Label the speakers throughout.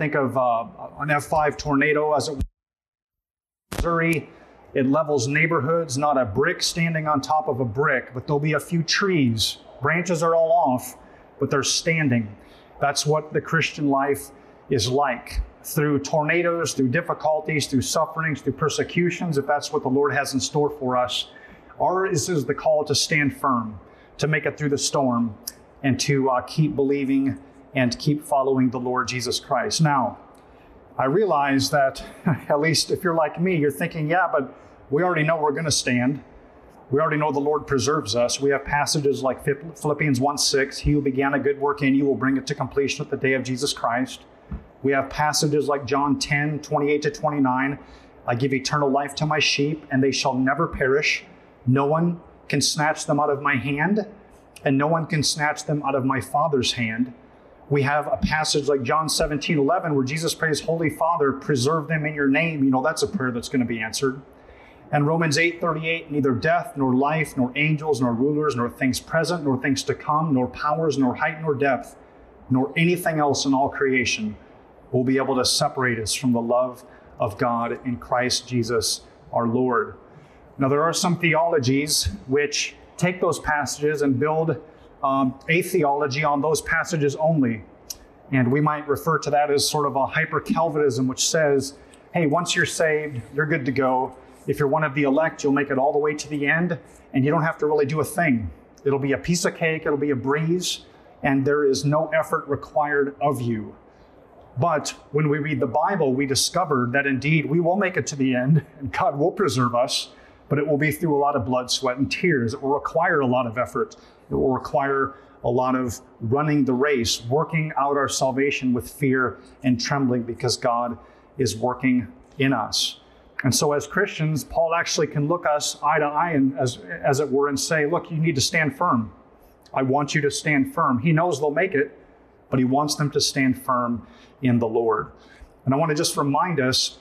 Speaker 1: Think of uh, an F5 tornado as it Missouri. It levels neighborhoods, not a brick standing on top of a brick, but there'll be a few trees. Branches are all off, but they're standing. That's what the Christian life is like. Through tornadoes, through difficulties, through sufferings, through persecutions, if that's what the Lord has in store for us, ours is the call to stand firm, to make it through the storm, and to uh, keep believing and keep following the Lord Jesus Christ. Now, I realize that, at least if you're like me, you're thinking, yeah, but we already know we're going to stand. We already know the Lord preserves us. We have passages like Philippians 1 6, He who began a good work in you will bring it to completion at the day of Jesus Christ. We have passages like John 10 28 to 29, I give eternal life to my sheep, and they shall never perish. No one can snatch them out of my hand, and no one can snatch them out of my Father's hand. We have a passage like John 17 11, where Jesus prays, Holy Father, preserve them in your name. You know, that's a prayer that's going to be answered. And Romans 8 38, neither death, nor life, nor angels, nor rulers, nor things present, nor things to come, nor powers, nor height, nor depth, nor anything else in all creation will be able to separate us from the love of God in Christ Jesus our Lord. Now, there are some theologies which take those passages and build um, a theology on those passages only. And we might refer to that as sort of a hyper Calvinism, which says, hey, once you're saved, you're good to go. If you're one of the elect, you'll make it all the way to the end, and you don't have to really do a thing. It'll be a piece of cake, it'll be a breeze, and there is no effort required of you. But when we read the Bible, we discover that indeed we will make it to the end, and God will preserve us, but it will be through a lot of blood, sweat, and tears. It will require a lot of effort. It will require a lot of running the race, working out our salvation with fear and trembling because God is working in us. And so, as Christians, Paul actually can look us eye to eye, and as, as it were, and say, Look, you need to stand firm. I want you to stand firm. He knows they'll make it, but he wants them to stand firm in the Lord. And I want to just remind us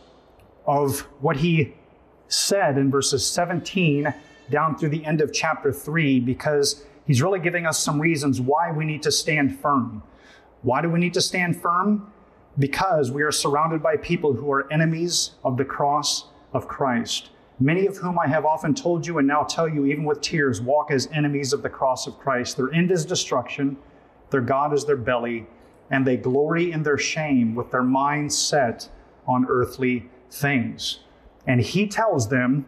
Speaker 1: of what he said in verses 17 down through the end of chapter 3, because he's really giving us some reasons why we need to stand firm. Why do we need to stand firm? Because we are surrounded by people who are enemies of the cross of Christ. Many of whom I have often told you and now tell you, even with tears, walk as enemies of the cross of Christ. Their end is destruction, their God is their belly, and they glory in their shame with their minds set on earthly things. And he tells them,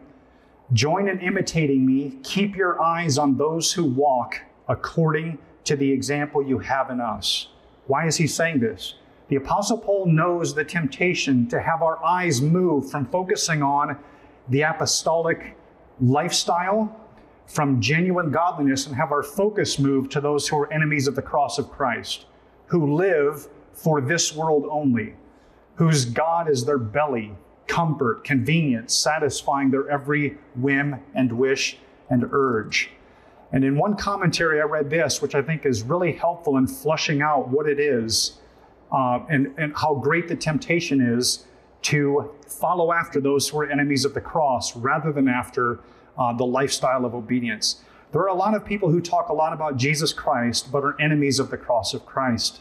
Speaker 1: Join in imitating me, keep your eyes on those who walk according to the example you have in us. Why is he saying this? The Apostle Paul knows the temptation to have our eyes move from focusing on the apostolic lifestyle, from genuine godliness, and have our focus move to those who are enemies of the cross of Christ, who live for this world only, whose God is their belly, comfort, convenience, satisfying their every whim and wish and urge. And in one commentary, I read this, which I think is really helpful in flushing out what it is uh, and, and how great the temptation is to follow after those who are enemies of the cross rather than after uh, the lifestyle of obedience. There are a lot of people who talk a lot about Jesus Christ, but are enemies of the cross of Christ.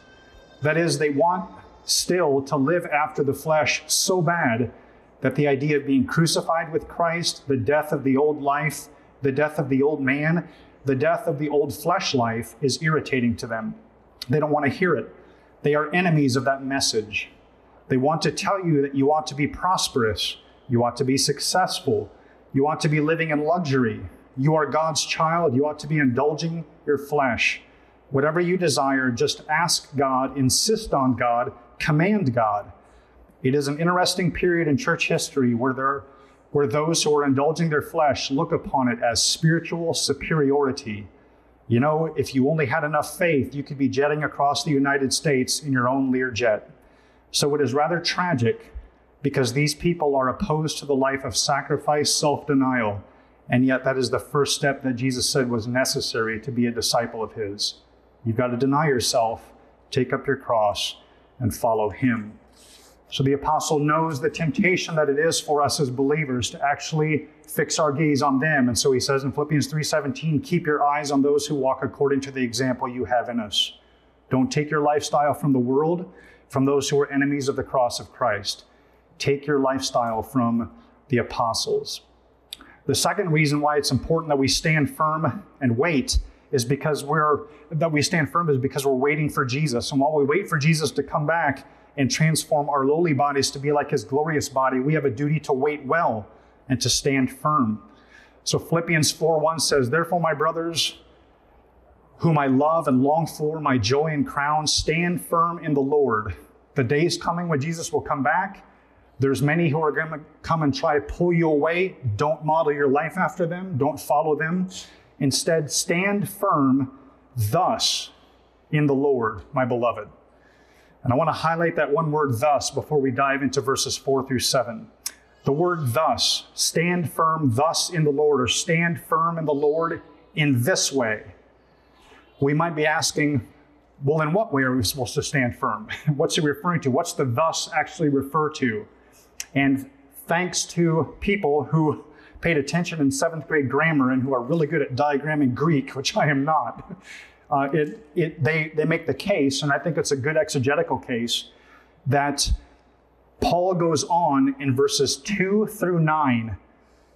Speaker 1: That is, they want still to live after the flesh so bad that the idea of being crucified with Christ, the death of the old life, the death of the old man, the death of the old flesh life is irritating to them. They don't want to hear it. They are enemies of that message. They want to tell you that you ought to be prosperous, you ought to be successful, you ought to be living in luxury. You are God's child, you ought to be indulging your flesh. Whatever you desire, just ask God, insist on God, command God. It is an interesting period in church history where there where those who are indulging their flesh look upon it as spiritual superiority. You know, if you only had enough faith, you could be jetting across the United States in your own Learjet. So it is rather tragic because these people are opposed to the life of sacrifice, self denial, and yet that is the first step that Jesus said was necessary to be a disciple of His. You've got to deny yourself, take up your cross, and follow Him. So the apostle knows the temptation that it is for us as believers to actually fix our gaze on them. And so he says in Philippians 3:17, keep your eyes on those who walk according to the example you have in us. Don't take your lifestyle from the world. from those who are enemies of the cross of Christ. Take your lifestyle from the apostles. The second reason why it's important that we stand firm and wait is because we're that we stand firm is because we're waiting for Jesus. And while we wait for Jesus to come back and transform our lowly bodies to be like his glorious body, we have a duty to wait well and to stand firm. So Philippians 4:1 says, Therefore, my brothers, whom I love and long for, my joy and crown, stand firm in the Lord. The day is coming when Jesus will come back. There's many who are going to come and try to pull you away. Don't model your life after them. Don't follow them. Instead, stand firm thus in the Lord, my beloved. And I want to highlight that one word thus before we dive into verses 4 through 7. The word thus, stand firm thus in the Lord, or stand firm in the Lord in this way. We might be asking, well, in what way are we supposed to stand firm? What's he referring to? What's the thus actually refer to? And thanks to people who paid attention in seventh grade grammar and who are really good at diagramming Greek, which I am not, uh, it, it, they, they make the case, and I think it's a good exegetical case, that Paul goes on in verses 2 through 9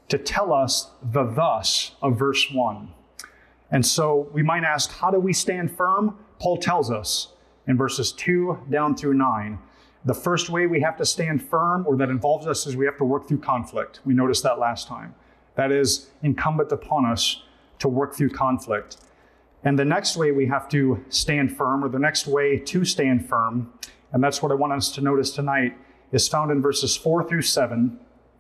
Speaker 1: to tell us the thus of verse 1. And so we might ask, how do we stand firm? Paul tells us in verses 2 down through 9. The first way we have to stand firm, or that involves us, is we have to work through conflict. We noticed that last time. That is incumbent upon us to work through conflict. And the next way we have to stand firm, or the next way to stand firm, and that's what I want us to notice tonight, is found in verses 4 through 7.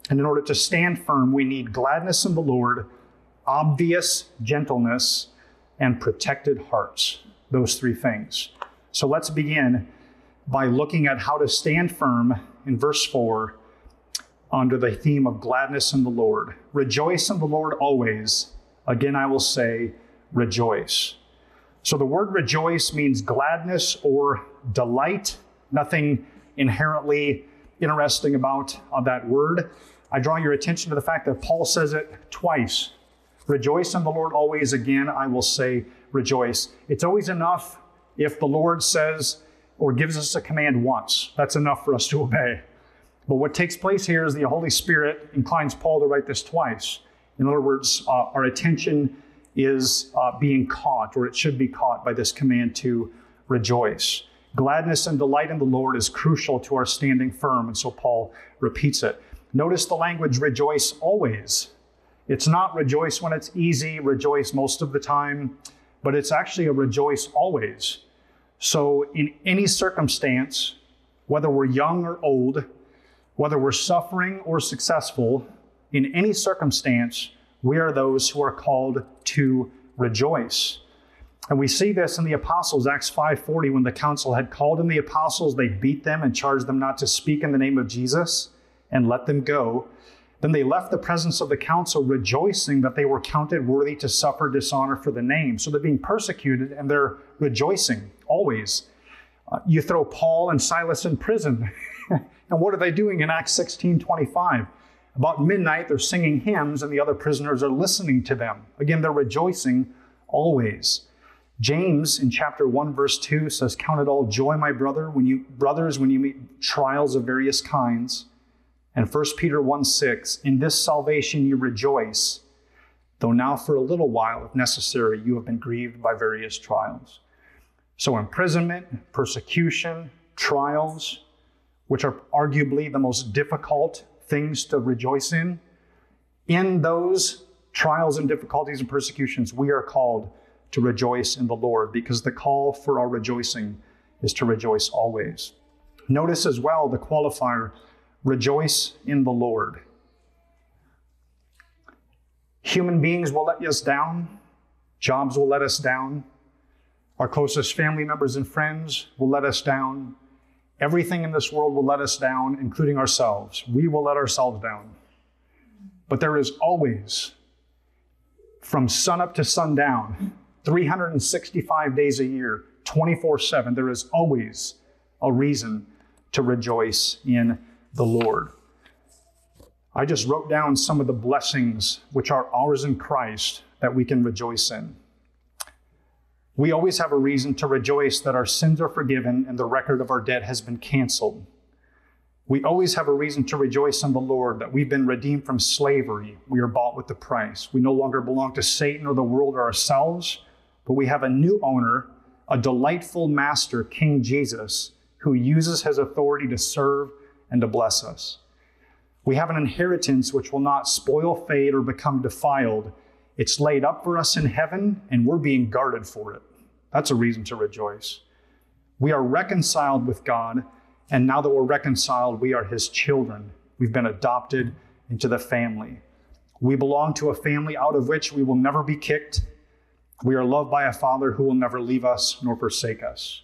Speaker 1: And in order to stand firm, we need gladness in the Lord, obvious gentleness, and protected hearts. Those three things. So let's begin by looking at how to stand firm in verse 4 under the theme of gladness in the Lord. Rejoice in the Lord always. Again, I will say, rejoice. So the word rejoice means gladness or delight. Nothing inherently interesting about uh, that word. I draw your attention to the fact that Paul says it twice. Rejoice in the Lord always. Again, I will say, rejoice. It's always enough if the Lord says, or gives us a command once. That's enough for us to obey. But what takes place here is the Holy Spirit inclines Paul to write this twice. In other words, uh, our attention is uh, being caught, or it should be caught by this command to rejoice. Gladness and delight in the Lord is crucial to our standing firm, and so Paul repeats it. Notice the language rejoice always. It's not rejoice when it's easy, rejoice most of the time, but it's actually a rejoice always. So, in any circumstance, whether we're young or old, whether we're suffering or successful, in any circumstance, we are those who are called to rejoice. And we see this in the apostles, Acts 5:40, when the council had called in the apostles, they beat them and charged them not to speak in the name of Jesus and let them go. Then they left the presence of the council, rejoicing that they were counted worthy to suffer dishonor for the name. So they're being persecuted and they're rejoicing always. Uh, you throw Paul and Silas in prison. and what are they doing in Acts 16 25? About midnight, they're singing hymns, and the other prisoners are listening to them. Again, they're rejoicing always. James in chapter 1 verse 2 says count it all joy my brother when you brothers when you meet trials of various kinds and 1 Peter 1 6 in this salvation you rejoice though now for a little while if necessary you have been grieved by various trials so, imprisonment, persecution, trials, which are arguably the most difficult things to rejoice in, in those trials and difficulties and persecutions, we are called to rejoice in the Lord because the call for our rejoicing is to rejoice always. Notice as well the qualifier rejoice in the Lord. Human beings will let us down, jobs will let us down, our closest family members and friends will let us down. Everything in this world will let us down, including ourselves. We will let ourselves down. But there is always, from sunup to sundown, 365 days a year, 24 7, there is always a reason to rejoice in the Lord. I just wrote down some of the blessings which are ours in Christ that we can rejoice in. We always have a reason to rejoice that our sins are forgiven and the record of our debt has been canceled. We always have a reason to rejoice in the Lord that we've been redeemed from slavery. We are bought with the price. We no longer belong to Satan or the world or ourselves, but we have a new owner, a delightful master, King Jesus, who uses his authority to serve and to bless us. We have an inheritance which will not spoil, fade, or become defiled. It's laid up for us in heaven, and we're being guarded for it. That's a reason to rejoice. We are reconciled with God, and now that we're reconciled, we are His children. We've been adopted into the family. We belong to a family out of which we will never be kicked. We are loved by a Father who will never leave us nor forsake us.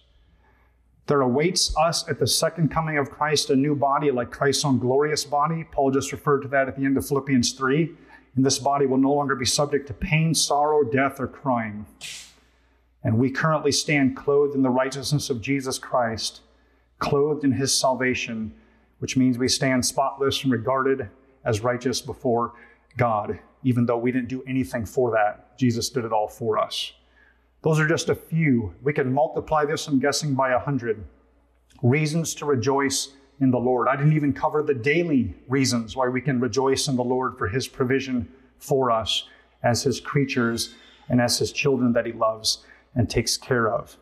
Speaker 1: There awaits us at the second coming of Christ a new body like Christ's own glorious body. Paul just referred to that at the end of Philippians 3. And this body will no longer be subject to pain, sorrow, death, or crying. And we currently stand clothed in the righteousness of Jesus Christ, clothed in his salvation, which means we stand spotless and regarded as righteous before God, even though we didn't do anything for that. Jesus did it all for us. Those are just a few. We can multiply this, I'm guessing, by a hundred. Reasons to rejoice in the Lord. I didn't even cover the daily reasons why we can rejoice in the Lord for his provision for us as his creatures and as his children that he loves and takes care of.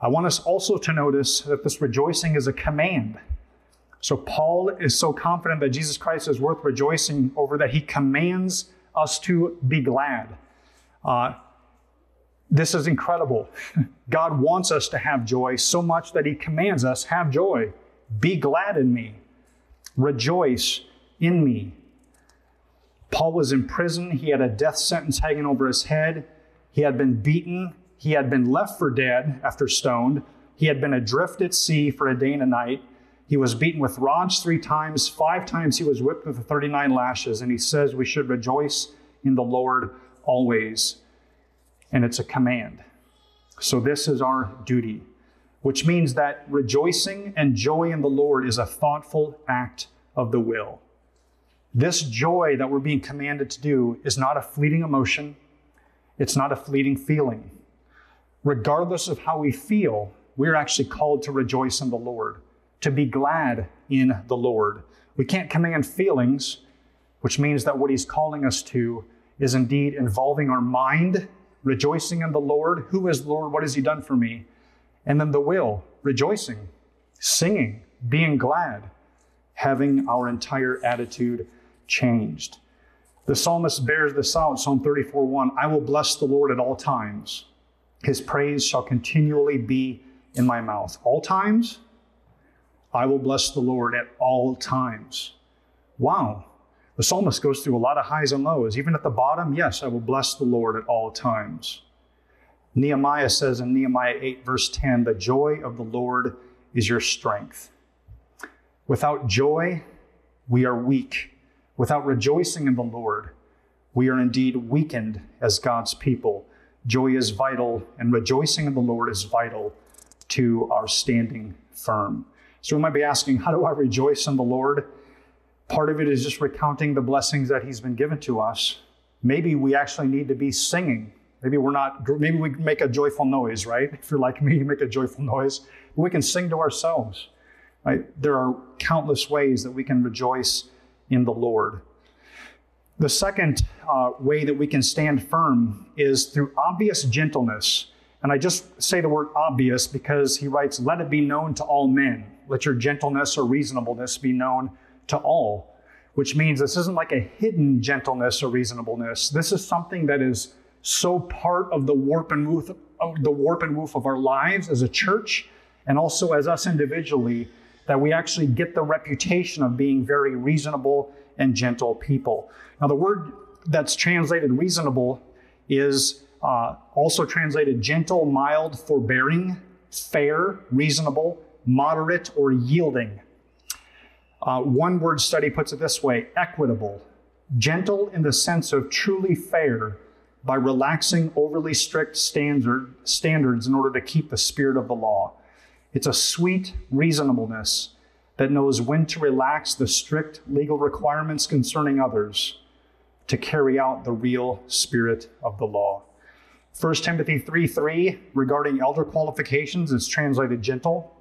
Speaker 1: I want us also to notice that this rejoicing is a command. So, Paul is so confident that Jesus Christ is worth rejoicing over that he commands us to be glad. Uh, this is incredible. God wants us to have joy so much that He commands us, have joy. Be glad in me. Rejoice in me. Paul was in prison. He had a death sentence hanging over his head. He had been beaten. He had been left for dead after stoned. He had been adrift at sea for a day and a night. He was beaten with rods three times. Five times he was whipped with 39 lashes. And he says we should rejoice in the Lord always and it's a command. So, this is our duty, which means that rejoicing and joy in the Lord is a thoughtful act of the will. This joy that we're being commanded to do is not a fleeting emotion, it's not a fleeting feeling. Regardless of how we feel, we're actually called to rejoice in the Lord, to be glad in the Lord. We can't command feelings, which means that what He's calling us to is indeed involving our mind rejoicing in the Lord. Who is Lord? What has He done for me? And then the will, rejoicing, singing, being glad, having our entire attitude changed. The psalmist bears this out, Psalm 34 1 I will bless the Lord at all times. His praise shall continually be in my mouth. All times? I will bless the Lord at all times. Wow. The psalmist goes through a lot of highs and lows. Even at the bottom, yes, I will bless the Lord at all times. Nehemiah says in Nehemiah 8, verse 10, the joy of the Lord is your strength. Without joy, we are weak. Without rejoicing in the Lord, we are indeed weakened as God's people. Joy is vital, and rejoicing in the Lord is vital to our standing firm. So we might be asking, how do I rejoice in the Lord? Part of it is just recounting the blessings that He's been given to us. Maybe we actually need to be singing. Maybe we're not, maybe we make a joyful noise, right? If you're like me, you make a joyful noise. We can sing to ourselves, right? There are countless ways that we can rejoice in the Lord. The second uh, way that we can stand firm is through obvious gentleness. And I just say the word obvious because he writes, Let it be known to all men. Let your gentleness or reasonableness be known to all, which means this isn't like a hidden gentleness or reasonableness. This is something that is so part of the warp and woof of the warp and woof of our lives as a church and also as us individually that we actually get the reputation of being very reasonable and gentle people. Now, the word that's translated reasonable is uh, also translated gentle, mild, forbearing, fair, reasonable, moderate, or yielding. Uh, one word study puts it this way equitable, gentle in the sense of truly fair by relaxing overly strict standard, standards in order to keep the spirit of the law. It's a sweet reasonableness that knows when to relax the strict legal requirements concerning others to carry out the real spirit of the law. 1 Timothy 3 3 regarding elder qualifications is translated gentle.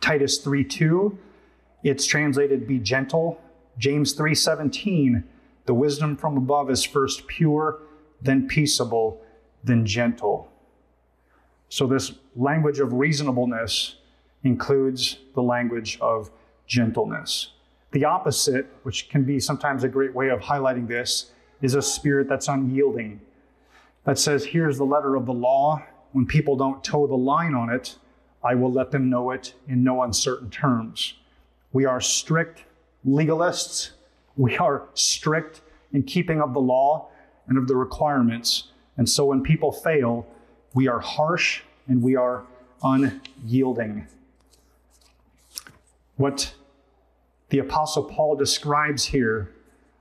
Speaker 1: Titus 3 2, it's translated be gentle. James 3 17, the wisdom from above is first pure, then peaceable, then gentle. So, this language of reasonableness includes the language of gentleness. The opposite, which can be sometimes a great way of highlighting this, is a spirit that's unyielding, that says, Here's the letter of the law. When people don't toe the line on it, I will let them know it in no uncertain terms. We are strict legalists. We are strict in keeping of the law and of the requirements. And so when people fail, we are harsh and we are unyielding. What the Apostle Paul describes here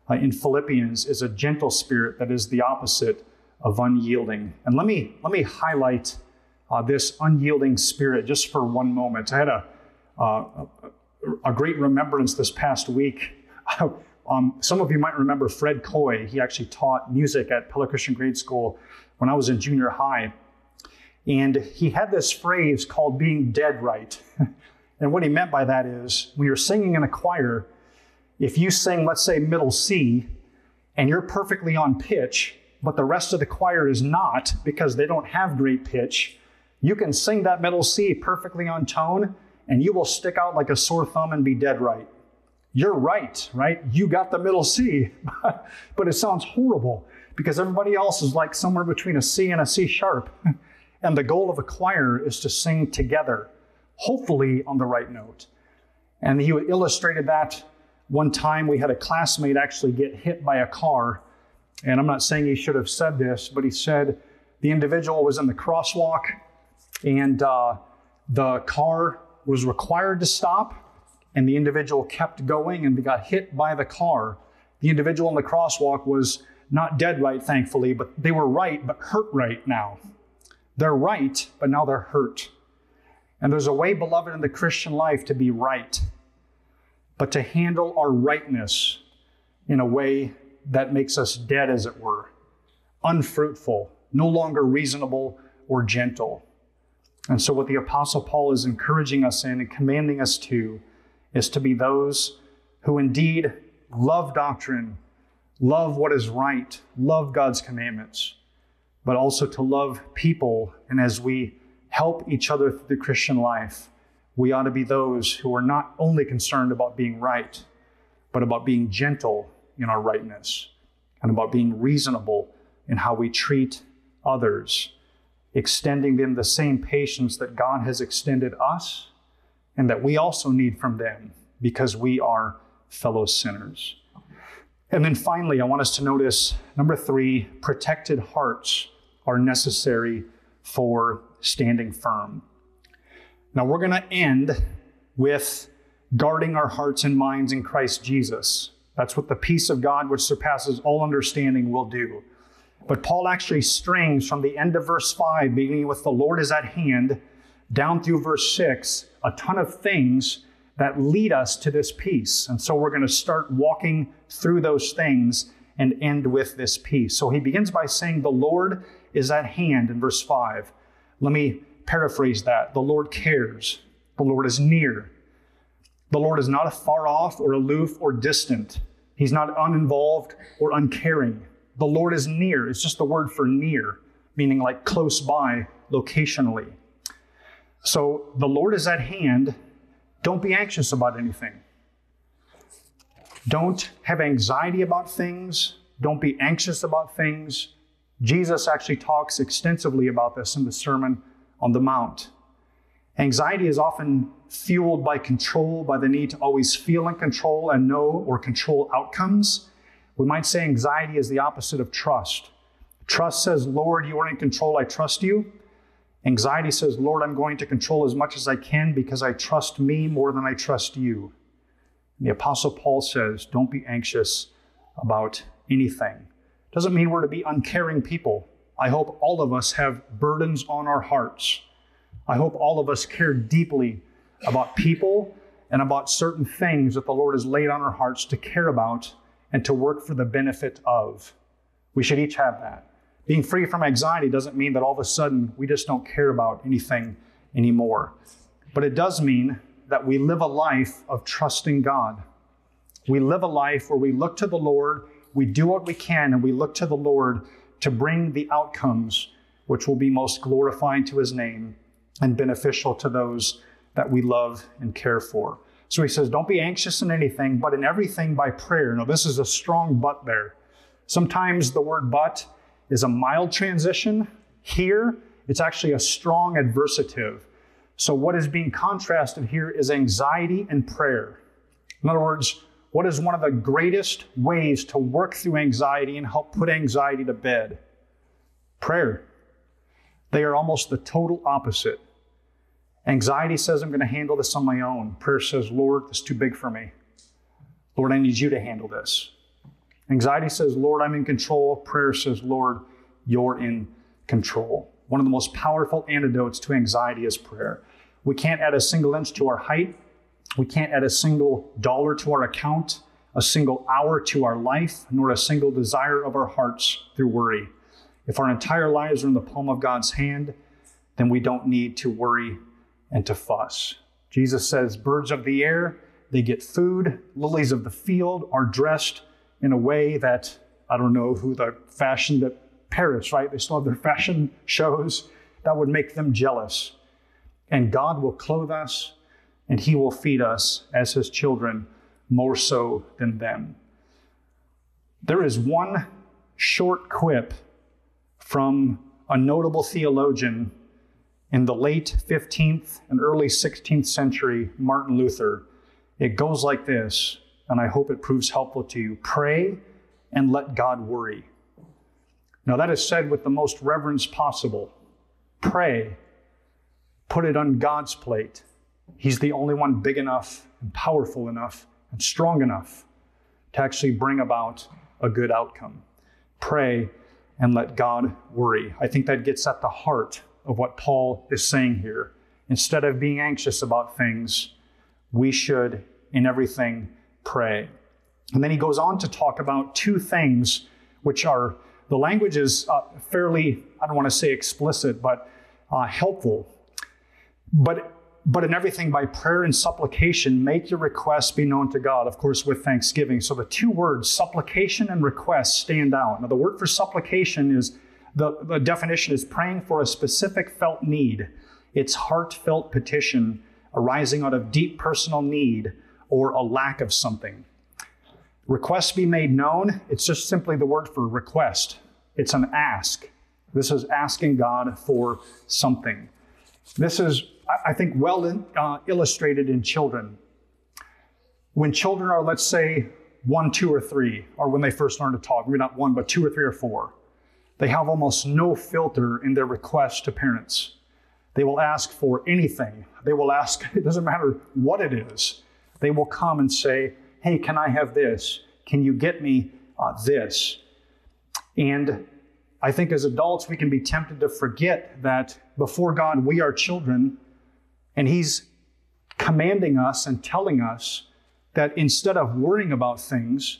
Speaker 1: uh, in Philippians is a gentle spirit that is the opposite of unyielding. And let me, let me highlight uh, this unyielding spirit just for one moment. I had a, uh, a great remembrance this past week. um, some of you might remember Fred Coy. He actually taught music at Pella Christian Grade School when I was in junior high. And he had this phrase called being dead right. and what he meant by that is when you're singing in a choir, if you sing, let's say, middle C, and you're perfectly on pitch, but the rest of the choir is not because they don't have great pitch, you can sing that middle C perfectly on tone and you will stick out like a sore thumb and be dead right. You're right, right? You got the middle C, but it sounds horrible because everybody else is like somewhere between a C and a C sharp. And the goal of a choir is to sing together, hopefully on the right note. And he illustrated that one time we had a classmate actually get hit by a car. And I'm not saying he should have said this, but he said the individual was in the crosswalk and uh, the car was required to stop, and the individual kept going and got hit by the car. The individual in the crosswalk was not dead right, thankfully, but they were right, but hurt right now. They're right, but now they're hurt. And there's a way, beloved, in the Christian life to be right, but to handle our rightness in a way that makes us dead, as it were, unfruitful, no longer reasonable or gentle. And so, what the Apostle Paul is encouraging us in and commanding us to is to be those who indeed love doctrine, love what is right, love God's commandments, but also to love people. And as we help each other through the Christian life, we ought to be those who are not only concerned about being right, but about being gentle in our rightness and about being reasonable in how we treat others extending them the same patience that God has extended us and that we also need from them because we are fellow sinners. And then finally, I want us to notice number three protected hearts are necessary for standing firm. Now, we're going to end with guarding our hearts and minds in Christ Jesus. That's what the peace of God, which surpasses all understanding, will do. But Paul actually strings from the end of verse 5, beginning with the Lord is at hand, down through verse 6, a ton of things that lead us to this peace. And so we're going to start walking through those things and end with this peace. So he begins by saying, The Lord is at hand in verse 5. Let me paraphrase that. The Lord cares, the Lord is near. The Lord is not afar off or aloof or distant. He's not uninvolved or uncaring. The Lord is near. It's just the word for near, meaning like close by locationally. So the Lord is at hand. Don't be anxious about anything. Don't have anxiety about things. Don't be anxious about things. Jesus actually talks extensively about this in the Sermon on the Mount. Anxiety is often fueled by control, by the need to always feel in control and know or control outcomes. We might say anxiety is the opposite of trust. Trust says, Lord, you are in control, I trust you. Anxiety says, Lord, I'm going to control as much as I can because I trust me more than I trust you. And the Apostle Paul says, don't be anxious about anything. Doesn't mean we're to be uncaring people. I hope all of us have burdens on our hearts. I hope all of us care deeply about people and about certain things that the Lord has laid on our hearts to care about and to work for the benefit of. We should each have that. Being free from anxiety doesn't mean that all of a sudden we just don't care about anything anymore. But it does mean that we live a life of trusting God. We live a life where we look to the Lord, we do what we can, and we look to the Lord to bring the outcomes which will be most glorifying to his name and beneficial to those that we love and care for. So he says, Don't be anxious in anything, but in everything by prayer. Now, this is a strong but there. Sometimes the word but is a mild transition. Here, it's actually a strong adversative. So, what is being contrasted here is anxiety and prayer. In other words, what is one of the greatest ways to work through anxiety and help put anxiety to bed? Prayer. They are almost the total opposite. Anxiety says, I'm going to handle this on my own. Prayer says, Lord, this is too big for me. Lord, I need you to handle this. Anxiety says, Lord, I'm in control. Prayer says, Lord, you're in control. One of the most powerful antidotes to anxiety is prayer. We can't add a single inch to our height. We can't add a single dollar to our account, a single hour to our life, nor a single desire of our hearts through worry. If our entire lives are in the palm of God's hand, then we don't need to worry and to fuss. Jesus says, Birds of the air, they get food. Lilies of the field are dressed in a way that I don't know who the fashion that Paris, right? They still have their fashion shows that would make them jealous. And God will clothe us and He will feed us as His children more so than them. There is one short quip from a notable theologian in the late 15th and early 16th century, Martin Luther, it goes like this, and I hope it proves helpful to you pray and let God worry. Now, that is said with the most reverence possible. Pray, put it on God's plate. He's the only one big enough and powerful enough and strong enough to actually bring about a good outcome. Pray and let God worry. I think that gets at the heart of what Paul is saying here. Instead of being anxious about things, we should, in everything, pray. And then he goes on to talk about two things which are, the language is uh, fairly, I don't want to say explicit, but uh, helpful. But but in everything by prayer and supplication, make your requests be known to God, of course, with thanksgiving. So the two words, supplication and request, stand out. Now, the word for supplication is the, the definition is praying for a specific felt need. It's heartfelt petition arising out of deep personal need or a lack of something. Requests be made known, it's just simply the word for request. It's an ask. This is asking God for something. This is, I think, well in, uh, illustrated in children. When children are, let's say, one, two, or three, or when they first learn to talk, maybe not one, but two or three or four, they have almost no filter in their requests to parents. They will ask for anything. They will ask, it doesn't matter what it is. They will come and say, Hey, can I have this? Can you get me uh, this? And I think as adults, we can be tempted to forget that before God, we are children, and He's commanding us and telling us that instead of worrying about things,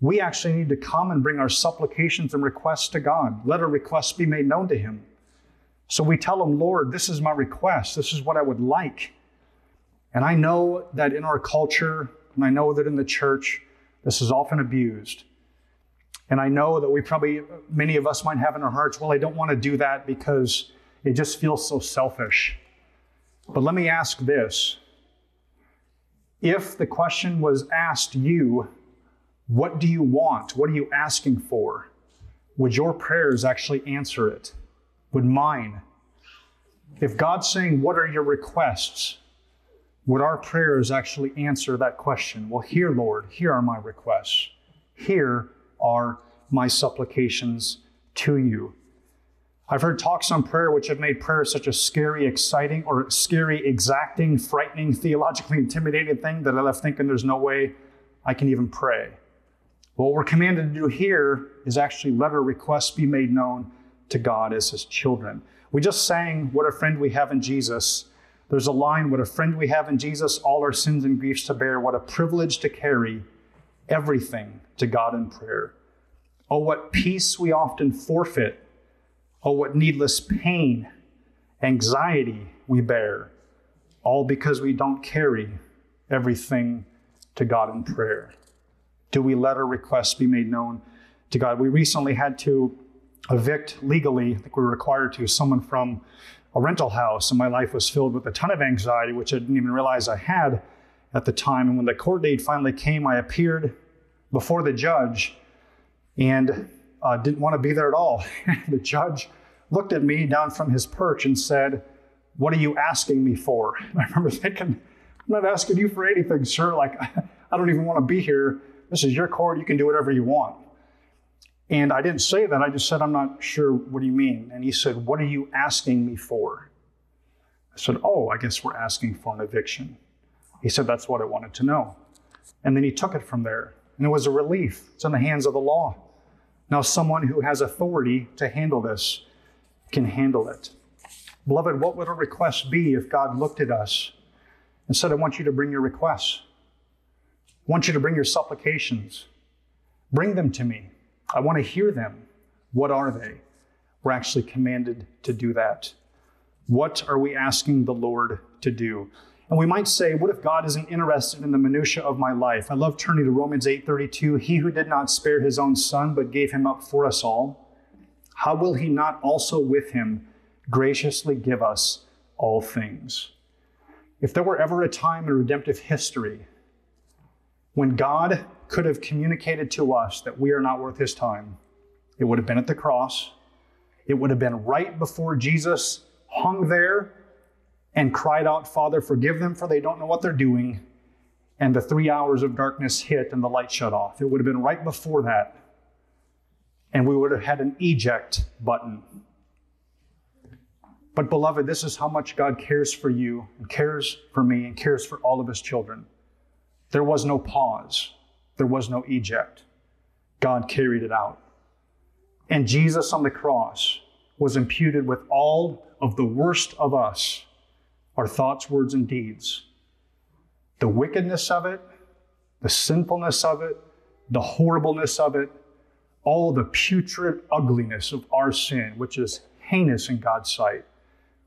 Speaker 1: we actually need to come and bring our supplications and requests to God. Let our requests be made known to Him. So we tell Him, Lord, this is my request. This is what I would like. And I know that in our culture, and I know that in the church, this is often abused. And I know that we probably, many of us might have in our hearts, well, I don't want to do that because it just feels so selfish. But let me ask this if the question was asked you what do you want? What are you asking for? Would your prayers actually answer it? Would mine? If God's saying, What are your requests? Would our prayers actually answer that question? Well, here, Lord, here are my requests. Here are my supplications to you. I've heard talks on prayer which have made prayer such a scary, exciting, or scary, exacting, frightening, theologically intimidating thing that I left thinking there's no way I can even pray. What we're commanded to do here is actually let our requests be made known to God as His children. We just sang, What a Friend We Have in Jesus. There's a line, What a friend we have in Jesus, all our sins and griefs to bear. What a privilege to carry everything to God in prayer. Oh, what peace we often forfeit Oh, what needless pain, anxiety we bear, all because we don't carry everything to God in prayer. Do we let our requests be made known to God? We recently had to evict legally, I think we were required to, someone from a rental house, and my life was filled with a ton of anxiety, which I didn't even realize I had at the time. And when the court date finally came, I appeared before the judge and uh, didn't want to be there at all. the judge looked at me down from his perch and said, What are you asking me for? And I remember thinking, I'm not asking you for anything, sir. Like, I don't even want to be here. This is your court. You can do whatever you want. And I didn't say that. I just said, I'm not sure. What do you mean? And he said, What are you asking me for? I said, Oh, I guess we're asking for an eviction. He said, That's what I wanted to know. And then he took it from there. And it was a relief. It's in the hands of the law. Now, someone who has authority to handle this can handle it. Beloved, what would a request be if God looked at us and said, I want you to bring your requests? I want you to bring your supplications. Bring them to me. I want to hear them. What are they? We're actually commanded to do that. What are we asking the Lord to do? And we might say, what if God isn't interested in the minutia of my life? I love turning to Romans 8:32. He who did not spare his own son, but gave him up for us all, how will he not also with him graciously give us all things? If there were ever a time in redemptive history when God could have communicated to us that we are not worth his time, it would have been at the cross. It would have been right before Jesus hung there and cried out, Father, forgive them, for they don't know what they're doing. And the three hours of darkness hit and the light shut off. It would have been right before that. And we would have had an eject button. But, beloved, this is how much God cares for you and cares for me and cares for all of his children. There was no pause, there was no eject. God carried it out. And Jesus on the cross was imputed with all of the worst of us our thoughts, words, and deeds. The wickedness of it, the sinfulness of it, the horribleness of it, all the putrid ugliness of our sin, which is heinous in God's sight,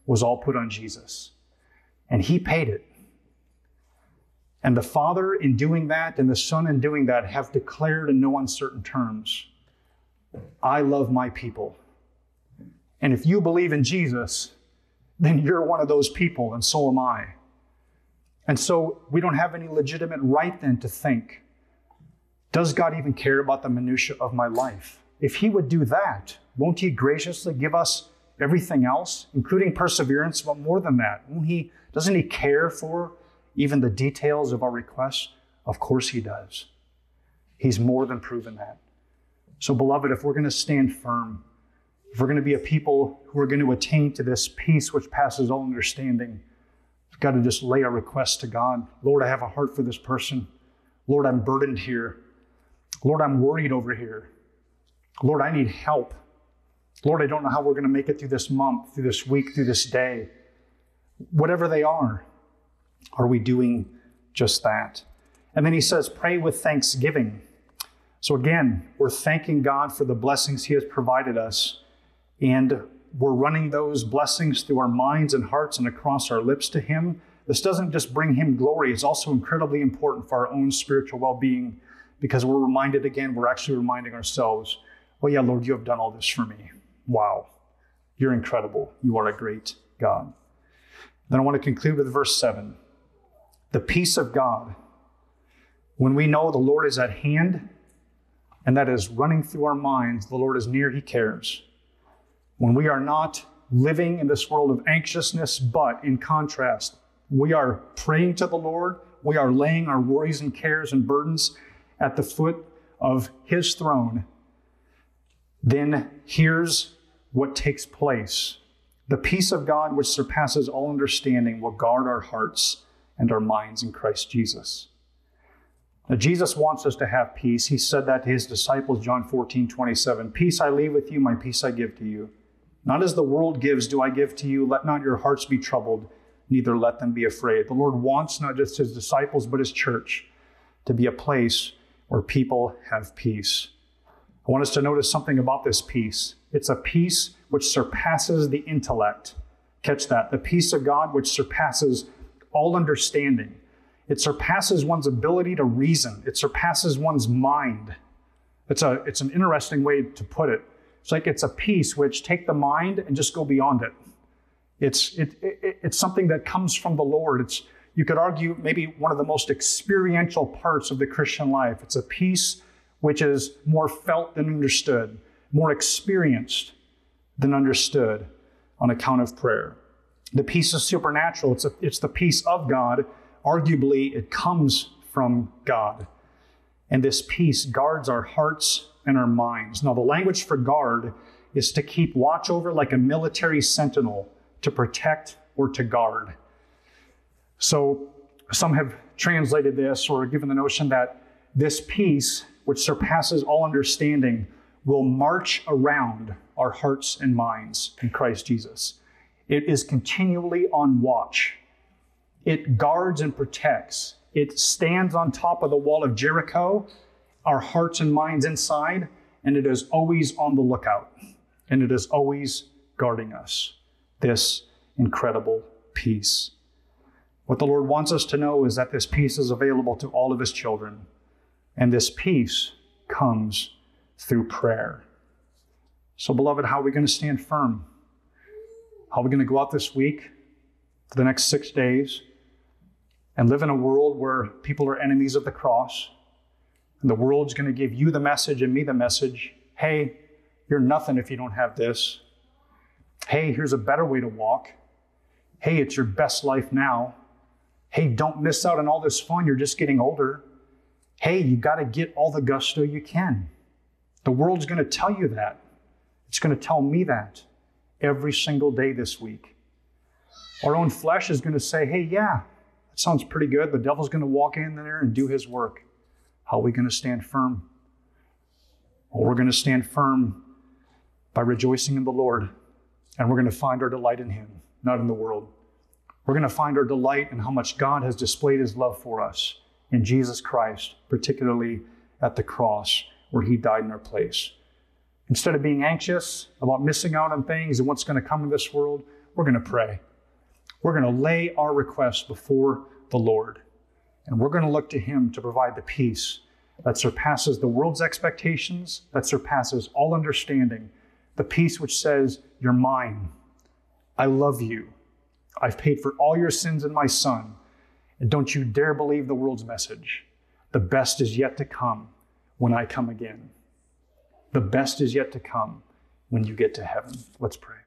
Speaker 1: was all put on Jesus. And He paid it. And the Father, in doing that, and the Son, in doing that, have declared in no uncertain terms I love my people. And if you believe in Jesus, then you're one of those people, and so am I. And so we don't have any legitimate right then to think, does God even care about the minutiae of my life? If He would do that, won't He graciously give us everything else, including perseverance, but more than that? Won't He, doesn't He care for even the details of our requests? Of course He does. He's more than proven that. So, beloved, if we're going to stand firm, if we're going to be a people who are going to attain to this peace which passes all understanding, we've got to just lay our requests to God. Lord, I have a heart for this person. Lord, I'm burdened here. Lord, I'm worried over here. Lord, I need help. Lord, I don't know how we're going to make it through this month, through this week, through this day. Whatever they are, are we doing just that? And then he says, pray with thanksgiving. So again, we're thanking God for the blessings he has provided us. And we're running those blessings through our minds and hearts and across our lips to Him. This doesn't just bring Him glory, it's also incredibly important for our own spiritual well being because we're reminded again, we're actually reminding ourselves, oh, yeah, Lord, you have done all this for me. Wow, you're incredible. You are a great God. Then I want to conclude with verse 7 the peace of God. When we know the Lord is at hand and that is running through our minds, the Lord is near, He cares when we are not living in this world of anxiousness, but in contrast, we are praying to the Lord, we are laying our worries and cares and burdens at the foot of His throne, then here's what takes place. The peace of God, which surpasses all understanding, will guard our hearts and our minds in Christ Jesus. Now, Jesus wants us to have peace. He said that to his disciples, John 14, 27. Peace I leave with you, my peace I give to you. Not as the world gives, do I give to you. Let not your hearts be troubled, neither let them be afraid. The Lord wants not just his disciples, but his church to be a place where people have peace. I want us to notice something about this peace. It's a peace which surpasses the intellect. Catch that. The peace of God which surpasses all understanding. It surpasses one's ability to reason. It surpasses one's mind. It's, a, it's an interesting way to put it. It's like it's a peace which take the mind and just go beyond it. It's, it, it, it's something that comes from the Lord. It's, you could argue, maybe one of the most experiential parts of the Christian life. It's a peace which is more felt than understood, more experienced than understood on account of prayer. The peace is supernatural, it's, a, it's the peace of God. Arguably, it comes from God. And this peace guards our hearts and our minds. Now, the language for guard is to keep watch over like a military sentinel, to protect or to guard. So, some have translated this or given the notion that this peace, which surpasses all understanding, will march around our hearts and minds in Christ Jesus. It is continually on watch. It guards and protects. It stands on top of the wall of Jericho, our hearts and minds inside, and it is always on the lookout. And it is always guarding us. This incredible peace. What the Lord wants us to know is that this peace is available to all of His children. And this peace comes through prayer. So, beloved, how are we going to stand firm? How are we going to go out this week for the next six days and live in a world where people are enemies of the cross? And the world's going to give you the message and me the message hey, you're nothing if you don't have this. Hey, here's a better way to walk. Hey, it's your best life now. Hey, don't miss out on all this fun. You're just getting older. Hey, you got to get all the gusto you can. The world's going to tell you that. It's going to tell me that every single day this week. Our own flesh is going to say, hey, yeah, that sounds pretty good. The devil's going to walk in there and do his work. How are we going to stand firm? Well, we're going to stand firm by rejoicing in the Lord, and we're going to find our delight in Him, not in the world. We're going to find our delight in how much God has displayed His love for us in Jesus Christ, particularly at the cross where He died in our place. Instead of being anxious about missing out on things and what's going to come in this world, we're going to pray. We're going to lay our requests before the Lord, and we're going to look to Him to provide the peace that surpasses the world's expectations, that surpasses all understanding, the peace which says, You're mine. I love you. I've paid for all your sins in my Son. And don't you dare believe the world's message. The best is yet to come when I come again. The best is yet to come when you get to heaven. Let's pray.